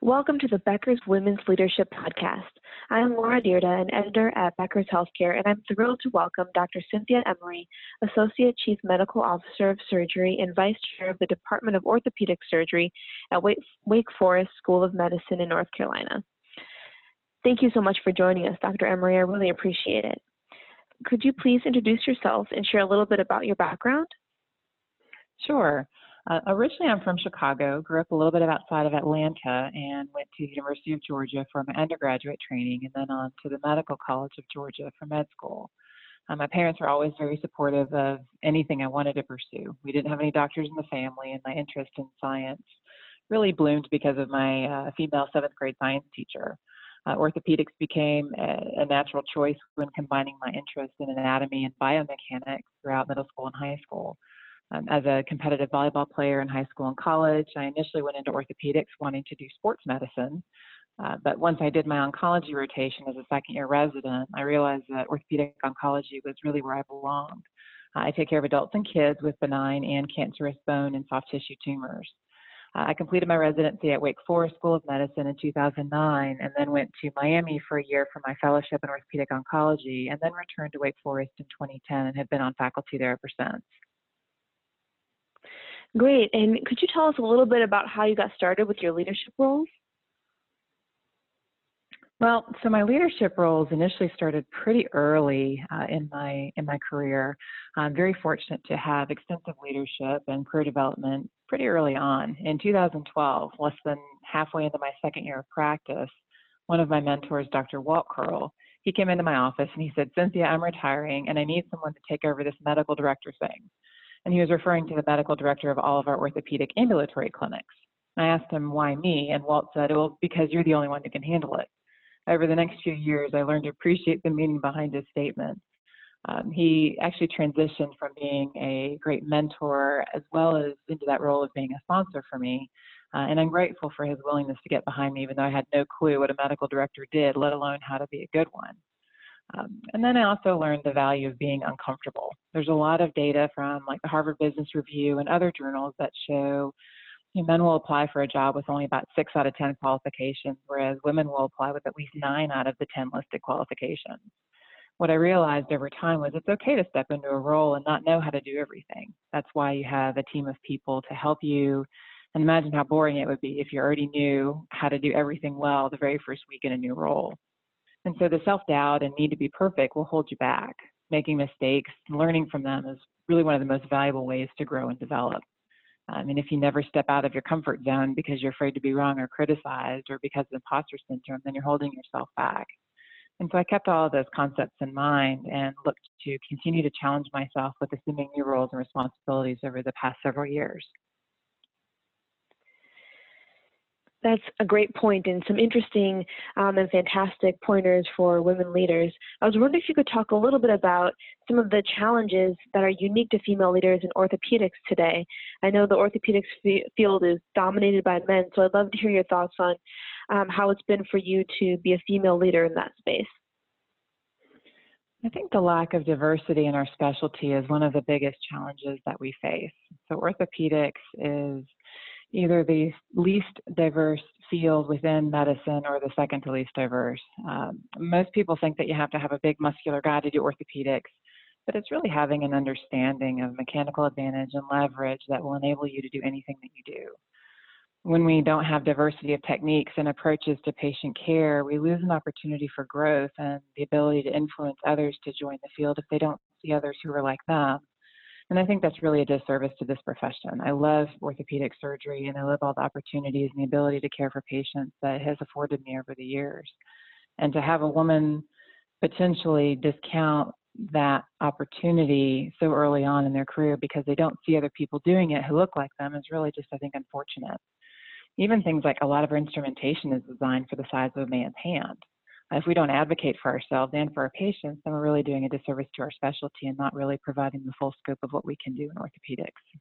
Welcome to the Becker's Women's Leadership Podcast. I am Laura Dyrda, an editor at Becker's Healthcare, and I'm thrilled to welcome Dr. Cynthia Emory, Associate Chief Medical Officer of Surgery and Vice Chair of the Department of Orthopedic Surgery at Wake Forest School of Medicine in North Carolina. Thank you so much for joining us, Dr. Emory. I really appreciate it. Could you please introduce yourself and share a little bit about your background? Sure. Uh, originally, I'm from Chicago, grew up a little bit outside of Atlanta, and went to the University of Georgia for my undergraduate training and then on to the Medical College of Georgia for med school. Uh, my parents were always very supportive of anything I wanted to pursue. We didn't have any doctors in the family, and my interest in science really bloomed because of my uh, female seventh grade science teacher. Uh, orthopedics became a, a, natural choice when combining my interest in anatomy and biomechanics throughout middle school and high school. Um, as a competitive volleyball player in high school and college, I initially went into orthopedics wanting to do sports medicine. Uh, but once I did my oncology rotation as a second year resident, I realized that orthopedic oncology was really where I belonged. Uh, I take care of adults and kids with benign and cancerous bone and soft tissue tumors. Uh, I completed my residency at Wake Forest School of Medicine in 2009 and then went to Miami for a year for my fellowship in orthopedic oncology and then returned to Wake Forest in 2010 and have been on faculty there ever since. Great. And could you tell us a little bit about how you got started with your leadership roles? Well, so my leadership roles initially started pretty early uh, in my in my career. I'm very fortunate to have extensive leadership and career development pretty early on. In 2012, less than halfway into my second year of practice, one of my mentors, Dr. Walt Curl, he came into my office and he said, "Cynthia, I'm retiring and I need someone to take over this medical director thing." And he was referring to the medical director of all of our orthopedic ambulatory clinics. I asked him why me, and Walt said, well, because you're the only one who can handle it. Over the next few years, I learned to appreciate the meaning behind his statement. Um, he actually transitioned from being a great mentor as well as into that role of being a sponsor for me. Uh, and I'm grateful for his willingness to get behind me, even though I had no clue what a medical director did, let alone how to be a good one. Um, and then I also learned the value of being uncomfortable. There's a lot of data from like the Harvard Business Review and other journals that show you know, men will apply for a job with only about six out of 10 qualifications, whereas women will apply with at least nine out of the 10 listed qualifications. What I realized over time was it's okay to step into a role and not know how to do everything. That's why you have a team of people to help you. And imagine how boring it would be if you already knew how to do everything well the very first week in a new role. And so the self doubt and need to be perfect will hold you back. Making mistakes, and learning from them is really one of the most valuable ways to grow and develop. Um, I mean, if you never step out of your comfort zone because you're afraid to be wrong or criticized or because of imposter syndrome, then you're holding yourself back. And so I kept all of those concepts in mind and looked to continue to challenge myself with assuming new roles and responsibilities over the past several years. That's a great point and some interesting um, and fantastic pointers for women leaders. I was wondering if you could talk a little bit about some of the challenges that are unique to female leaders in orthopedics today. I know the orthopedics field is dominated by men, so I'd love to hear your thoughts on um, how it's been for you to be a female leader in that space. I think the lack of diversity in our specialty is one of the biggest challenges that we face. So, orthopedics is either the least diverse field within medicine or the second to least diverse. Um, most people think that you have to have a big muscular guy to do orthopedics, but it's really having an understanding of mechanical advantage and leverage that will enable you to do anything that you do. When we don't have diversity of techniques and approaches to patient care, we lose an opportunity for growth and the ability to influence others to join the field if they don't see others who are like them. And I think that's really a disservice to this profession. I love orthopedic surgery and I love all the opportunities and the ability to care for patients that has afforded me over the years. And to have a woman potentially discount that opportunity so early on in their career because they don't see other people doing it who look like them is really just, I think, unfortunate. Even things like a lot of our instrumentation is designed for the size of a man's hand if we don't advocate for ourselves and for our patients, then we're really doing a disservice to our specialty and not really providing the full scope of what we can do in orthopedics.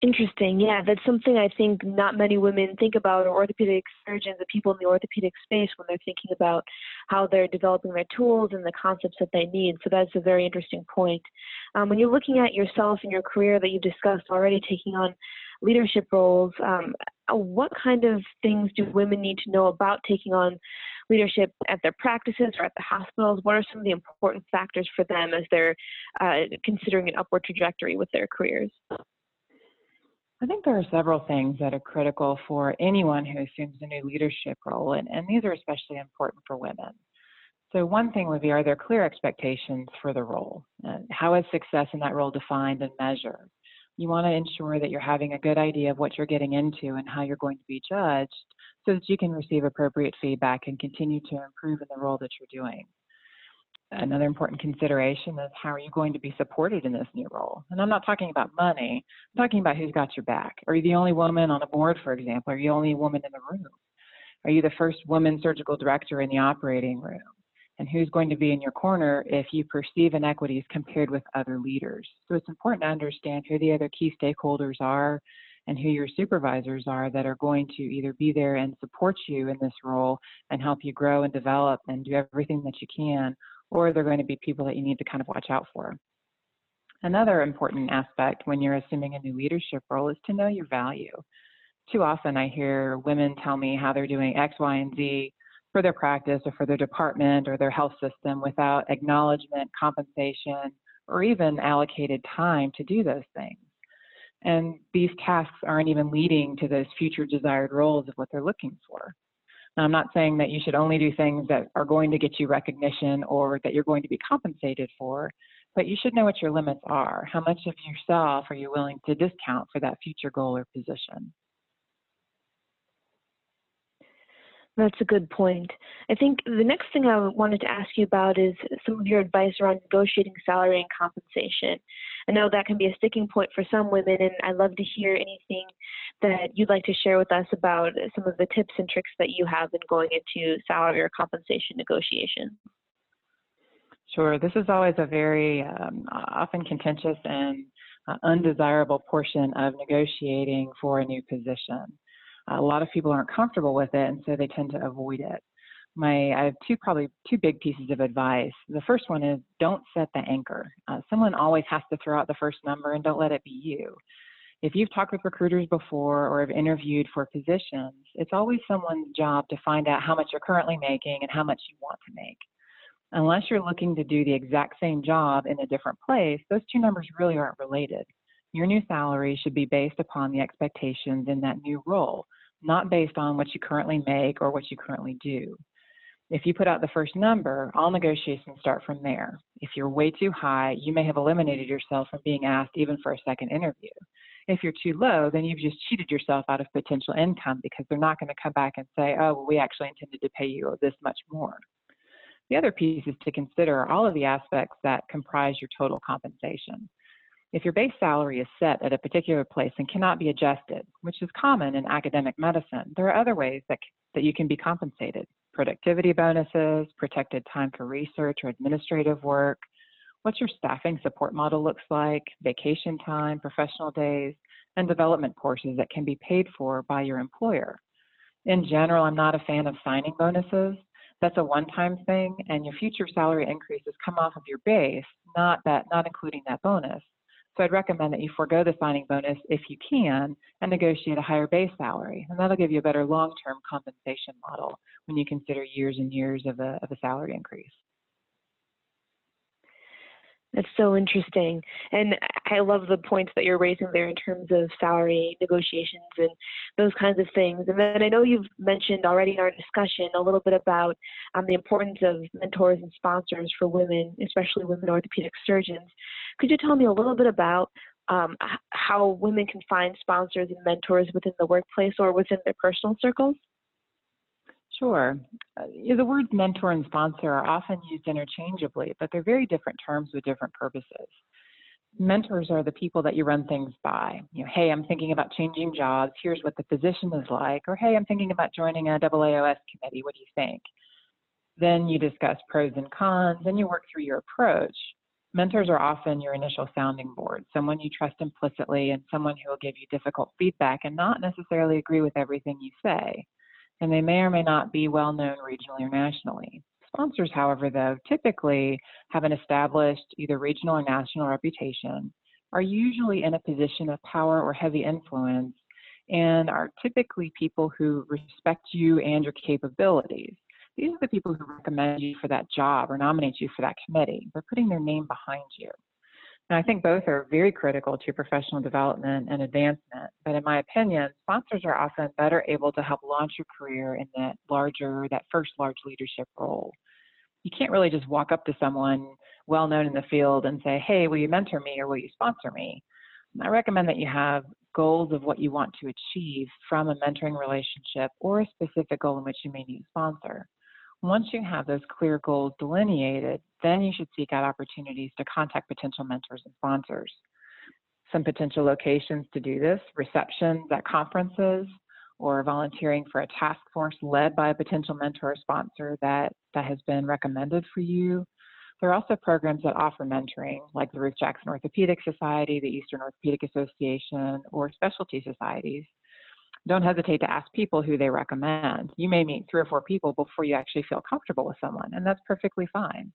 Interesting. Yeah, that's something I think not many women think about, or orthopedic surgeons, the people in the orthopedic space, when they're thinking about how they're developing their tools and the concepts that they need. So that's a very interesting point. Um, when you're looking at yourself and your career that you've discussed already, taking on leadership roles, um, what kind of things do women need to know about taking on leadership at their practices or at the hospitals? What are some of the important factors for them as they're uh, considering an upward trajectory with their careers? I think there are several things that are critical for anyone who assumes a new leadership role, and, and these are especially important for women. So, one thing would be are there clear expectations for the role? Uh, how is success in that role defined and measured? You want to ensure that you're having a good idea of what you're getting into and how you're going to be judged so that you can receive appropriate feedback and continue to improve in the role that you're doing. Another important consideration is how are you going to be supported in this new role? And I'm not talking about money, I'm talking about who's got your back. Are you the only woman on a board, for example? Are you the only woman in the room? Are you the first woman surgical director in the operating room? And who's going to be in your corner if you perceive inequities compared with other leaders? So it's important to understand who the other key stakeholders are and who your supervisors are that are going to either be there and support you in this role and help you grow and develop and do everything that you can, or they're going to be people that you need to kind of watch out for. Another important aspect when you're assuming a new leadership role is to know your value. Too often I hear women tell me how they're doing X, Y, and Z for their practice or for their department or their health system without acknowledgement, compensation, or even allocated time to do those things. And these tasks aren't even leading to those future desired roles of what they're looking for. Now, I'm not saying that you should only do things that are going to get you recognition or that you're going to be compensated for, but you should know what your limits are. How much of yourself are you willing to discount for that future goal or position? That's a good point. I think the next thing I wanted to ask you about is some of your advice around negotiating salary and compensation. I know that can be a sticking point for some women, and I'd love to hear anything that you'd like to share with us about some of the tips and tricks that you have in going into salary or compensation negotiations. Sure. This is always a very um, often contentious and uh, undesirable portion of negotiating for a new position. A lot of people aren't comfortable with it, and so they tend to avoid it. My, I have two probably two big pieces of advice. The first one is don't set the anchor. Uh, someone always has to throw out the first number, and don't let it be you if you've talked with recruiters before or have interviewed for positions, it's always someone's job to find out how much you're currently making and how much you want to make. Unless you're looking to do the exact same job in a different place, those two numbers really aren't related. Your new salary should be based upon the expectations in that new role, not based on what you currently make or what you currently do. If you put out the first number, all negotiations start from there. If you're way too high, you may have eliminated yourself from being asked even for a second interview. If you're too low, then you've just cheated yourself out of potential income because they're not going to come back and say, oh, well, we actually intended to pay you this much more. The other piece is to consider all of the aspects that comprise your total compensation. If your base salary is set at a particular place and cannot be adjusted, which is common in academic medicine, there are other ways that, that you can be compensated. Productivity bonuses, protected time for research or administrative work, what your staffing support model looks like, vacation time, professional days, and development courses that can be paid for by your employer. In general, I'm not a fan of signing bonuses. That's a one-time thing, and your future salary increases come off of your base, not that, not including that bonus. So I'd recommend that you forego the signing bonus if you can and negotiate a higher base salary. And that'll give you a better long-term compensation model when you consider years and years of a, of a salary increase. That's so interesting. And I love the points that you're raising there in terms of salary negotiations and those kinds of things. And then I know you've mentioned already in our discussion a little bit about um, the importance of mentors and sponsors for women, especially women orthopedic surgeons. Could you tell me a little bit about um, how women can find sponsors and mentors within the workplace or within their personal circles? Sure. Uh, the words mentor and sponsor are often used interchangeably, but they're very different terms with different purposes. Mentors are the people that you run things by. You know, hey, I'm thinking about changing jobs. Here's what the position is like. Or hey, I'm thinking about joining a AAOS committee. What do you think? Then you discuss pros and cons, and you work through your approach. Mentors are often your initial sounding board, someone you trust implicitly and someone who will give you difficult feedback and not necessarily agree with everything you say and they may or may not be well known regionally or nationally. Sponsors, however, though, typically have an established either regional or national reputation, are usually in a position of power or heavy influence, and are typically people who respect you and your capabilities. These are the people who recommend you for that job or nominate you for that committee. They're putting their name behind you. And I think both are very critical to professional development and advancement. But in my opinion, sponsors are often better able to help launch your career in that larger, that first large leadership role. You can't really just walk up to someone well known in the field and say, hey, will you mentor me or will you sponsor me? I recommend that you have goals of what you want to achieve from a mentoring relationship or a specific goal in which you may need a sponsor. Once you have those clear goals delineated, then you should seek out opportunities to contact potential mentors and sponsors. Some potential locations to do this receptions at conferences or volunteering for a task force led by a potential mentor or sponsor that, that has been recommended for you. There are also programs that offer mentoring, like the Ruth Jackson Orthopedic Society, the Eastern Orthopedic Association, or specialty societies don't hesitate to ask people who they recommend. You may meet three or four people before you actually feel comfortable with someone, and that's perfectly fine.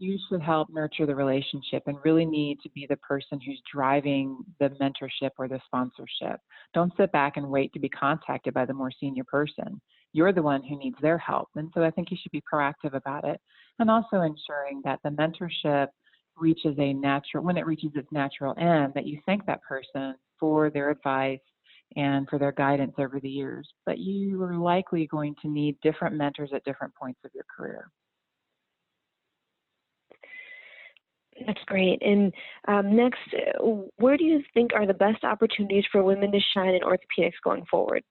You should help nurture the relationship and really need to be the person who's driving the mentorship or the sponsorship. Don't sit back and wait to be contacted by the more senior person. You're the one who needs their help. And so I think you should be proactive about it and also ensuring that the mentorship reaches a natural, when it reaches its natural end, that you thank that person for their advice and for their guidance over the years. But you are likely going to need different mentors at different points of your career. That's great. And um, next, where do you think are the best opportunities for women to shine in orthopedics going forward?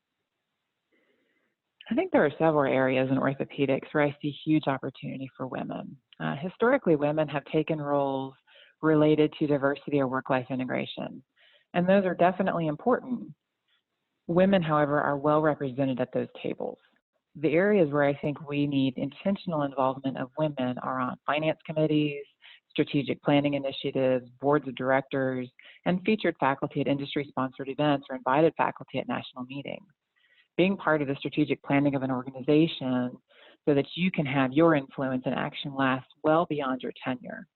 I think there are several areas in orthopedics where I see huge opportunity for women. Uh, historically, women have taken roles related to diversity or work life integration, and those are definitely important. Women, however, are well represented at those tables. The areas where I think we need intentional involvement of women are on finance committees, strategic planning initiatives, boards of directors, and featured faculty at industry sponsored events or invited faculty at national meetings. Being part of the strategic planning of an organization so that you can have your influence and action last well beyond your tenure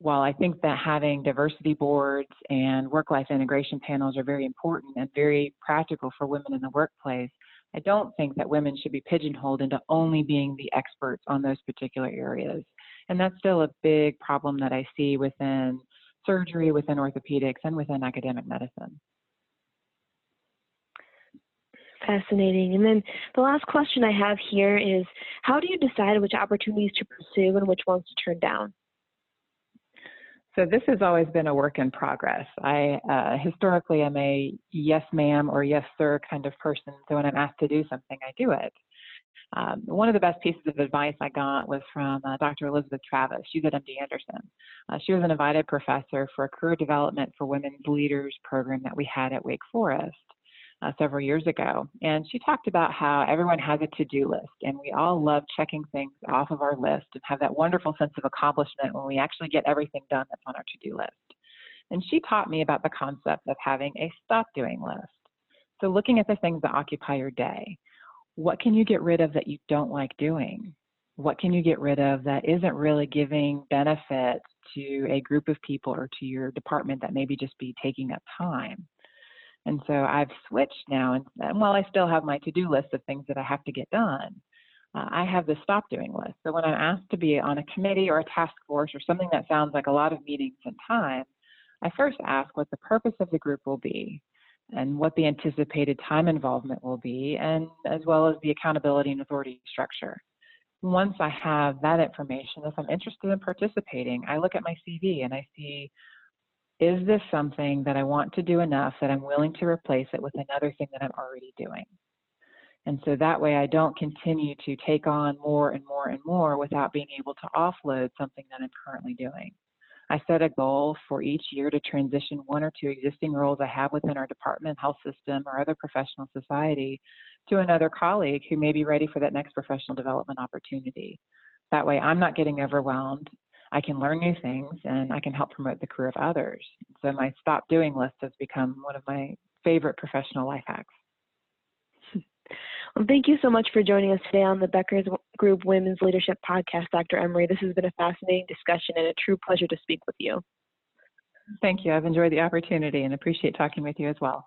while I think that having diversity boards and work life integration panels are very important and very practical for women in the workplace, I don't think that women should be pigeonholed into only being the experts on those particular areas. And that's still a big problem that I see within surgery, within orthopedics, and within academic medicine. Fascinating. And then the last question I have here is how do you decide which opportunities to pursue and which ones to turn down? So this has always been a work in progress. I uh, historically am a yes ma'am or yes sir kind of person. So when I'm asked to do something, I do it. Um, one of the best pieces of advice I got was from uh, Dr. Elizabeth Travis. She's at MD Anderson. Uh, she was an invited professor for a career development for women's leaders program that we had at Wake Forest uh, several years ago. And she talked about how everyone has a to do list, and we all love checking things off of our list and have that wonderful sense of accomplishment when we actually get everything done that's on our to do list. And she taught me about the concept of having a stop doing list. So, looking at the things that occupy your day, what can you get rid of that you don't like doing? What can you get rid of that isn't really giving benefit to a group of people or to your department that maybe just be taking up time? And so I've switched now, and, and while I still have my to do list of things that I have to get done, uh, I have the stop doing list. So when I'm asked to be on a committee or a task force or something that sounds like a lot of meetings and time, I first ask what the purpose of the group will be and what the anticipated time involvement will be, and as well as the accountability and authority structure. Once I have that information, if I'm interested in participating, I look at my CV and I see is this something that I want to do enough that I'm willing to replace it with another thing that I'm already doing? And so that way I don't continue to take on more and more and more without being able to offload something that I'm currently doing. I set a goal for each year to transition one or two existing roles I have within our department, health system, or other professional society to another colleague who may be ready for that next professional development opportunity. That way I'm not getting overwhelmed I can learn new things and I can help promote the career of others. So my stop doing list has become one of my favorite professional life hacks. Well, thank you so much for joining us today on the Becker's Group Women's Leadership Podcast, Dr. Emory. This has been a fascinating discussion and a true pleasure to speak with you. Thank you. I've enjoyed the opportunity and appreciate talking with you as well.